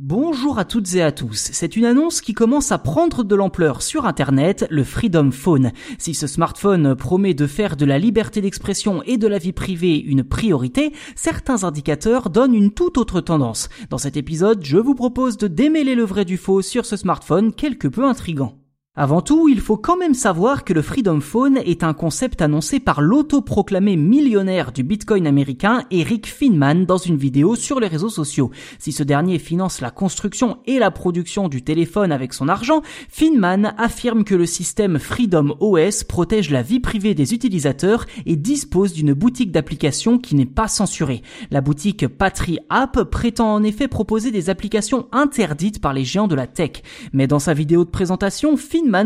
Bonjour à toutes et à tous. C'est une annonce qui commence à prendre de l'ampleur sur Internet, le Freedom Phone. Si ce smartphone promet de faire de la liberté d'expression et de la vie privée une priorité, certains indicateurs donnent une toute autre tendance. Dans cet épisode, je vous propose de démêler le vrai du faux sur ce smartphone quelque peu intrigant. Avant tout, il faut quand même savoir que le Freedom Phone est un concept annoncé par l'autoproclamé millionnaire du Bitcoin américain Eric Finman dans une vidéo sur les réseaux sociaux. Si ce dernier finance la construction et la production du téléphone avec son argent, Finman affirme que le système Freedom OS protège la vie privée des utilisateurs et dispose d'une boutique d'applications qui n'est pas censurée. La boutique Patry App prétend en effet proposer des applications interdites par les géants de la tech. Mais dans sa vidéo de présentation,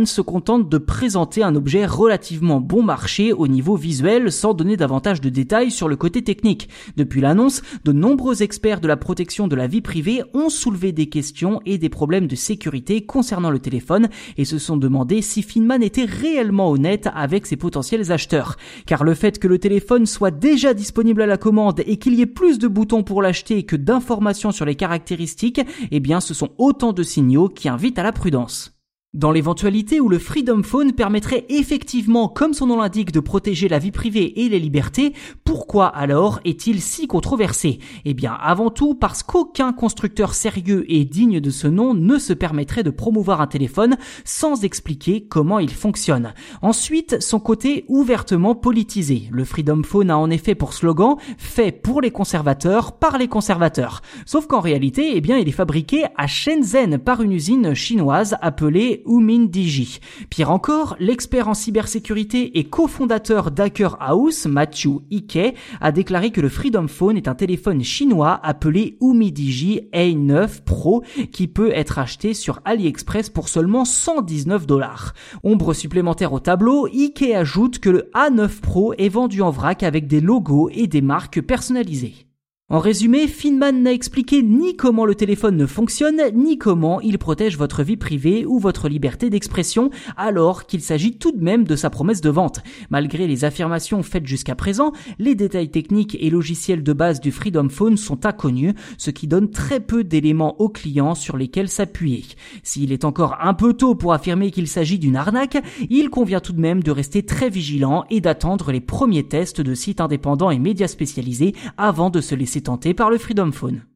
se contente de présenter un objet relativement bon marché au niveau visuel sans donner davantage de détails sur le côté technique. Depuis l'annonce, de nombreux experts de la protection de la vie privée ont soulevé des questions et des problèmes de sécurité concernant le téléphone et se sont demandé si Finman était réellement honnête avec ses potentiels acheteurs. Car le fait que le téléphone soit déjà disponible à la commande et qu'il y ait plus de boutons pour l'acheter que d'informations sur les caractéristiques, eh bien ce sont autant de signaux qui invitent à la prudence. Dans l'éventualité où le Freedom Phone permettrait effectivement, comme son nom l'indique, de protéger la vie privée et les libertés, pourquoi alors est-il si controversé? Eh bien, avant tout parce qu'aucun constructeur sérieux et digne de ce nom ne se permettrait de promouvoir un téléphone sans expliquer comment il fonctionne. Ensuite, son côté ouvertement politisé. Le Freedom Phone a en effet pour slogan fait pour les conservateurs par les conservateurs. Sauf qu'en réalité, eh bien, il est fabriqué à Shenzhen par une usine chinoise appelée Umin Diji. Pire encore, l'expert en cybersécurité et cofondateur d'Hacker House, Matthew Ike, a déclaré que le Freedom Phone est un téléphone chinois appelé Umidigi A9 Pro qui peut être acheté sur AliExpress pour seulement 119 dollars. Ombre supplémentaire au tableau, Ike ajoute que le A9 Pro est vendu en vrac avec des logos et des marques personnalisées. En résumé, Finman n'a expliqué ni comment le téléphone ne fonctionne, ni comment il protège votre vie privée ou votre liberté d'expression, alors qu'il s'agit tout de même de sa promesse de vente. Malgré les affirmations faites jusqu'à présent, les détails techniques et logiciels de base du Freedom Phone sont inconnus, ce qui donne très peu d'éléments aux clients sur lesquels s'appuyer. S'il est encore un peu tôt pour affirmer qu'il s'agit d'une arnaque, il convient tout de même de rester très vigilant et d'attendre les premiers tests de sites indépendants et médias spécialisés avant de se laisser tenté par le Freedom Phone.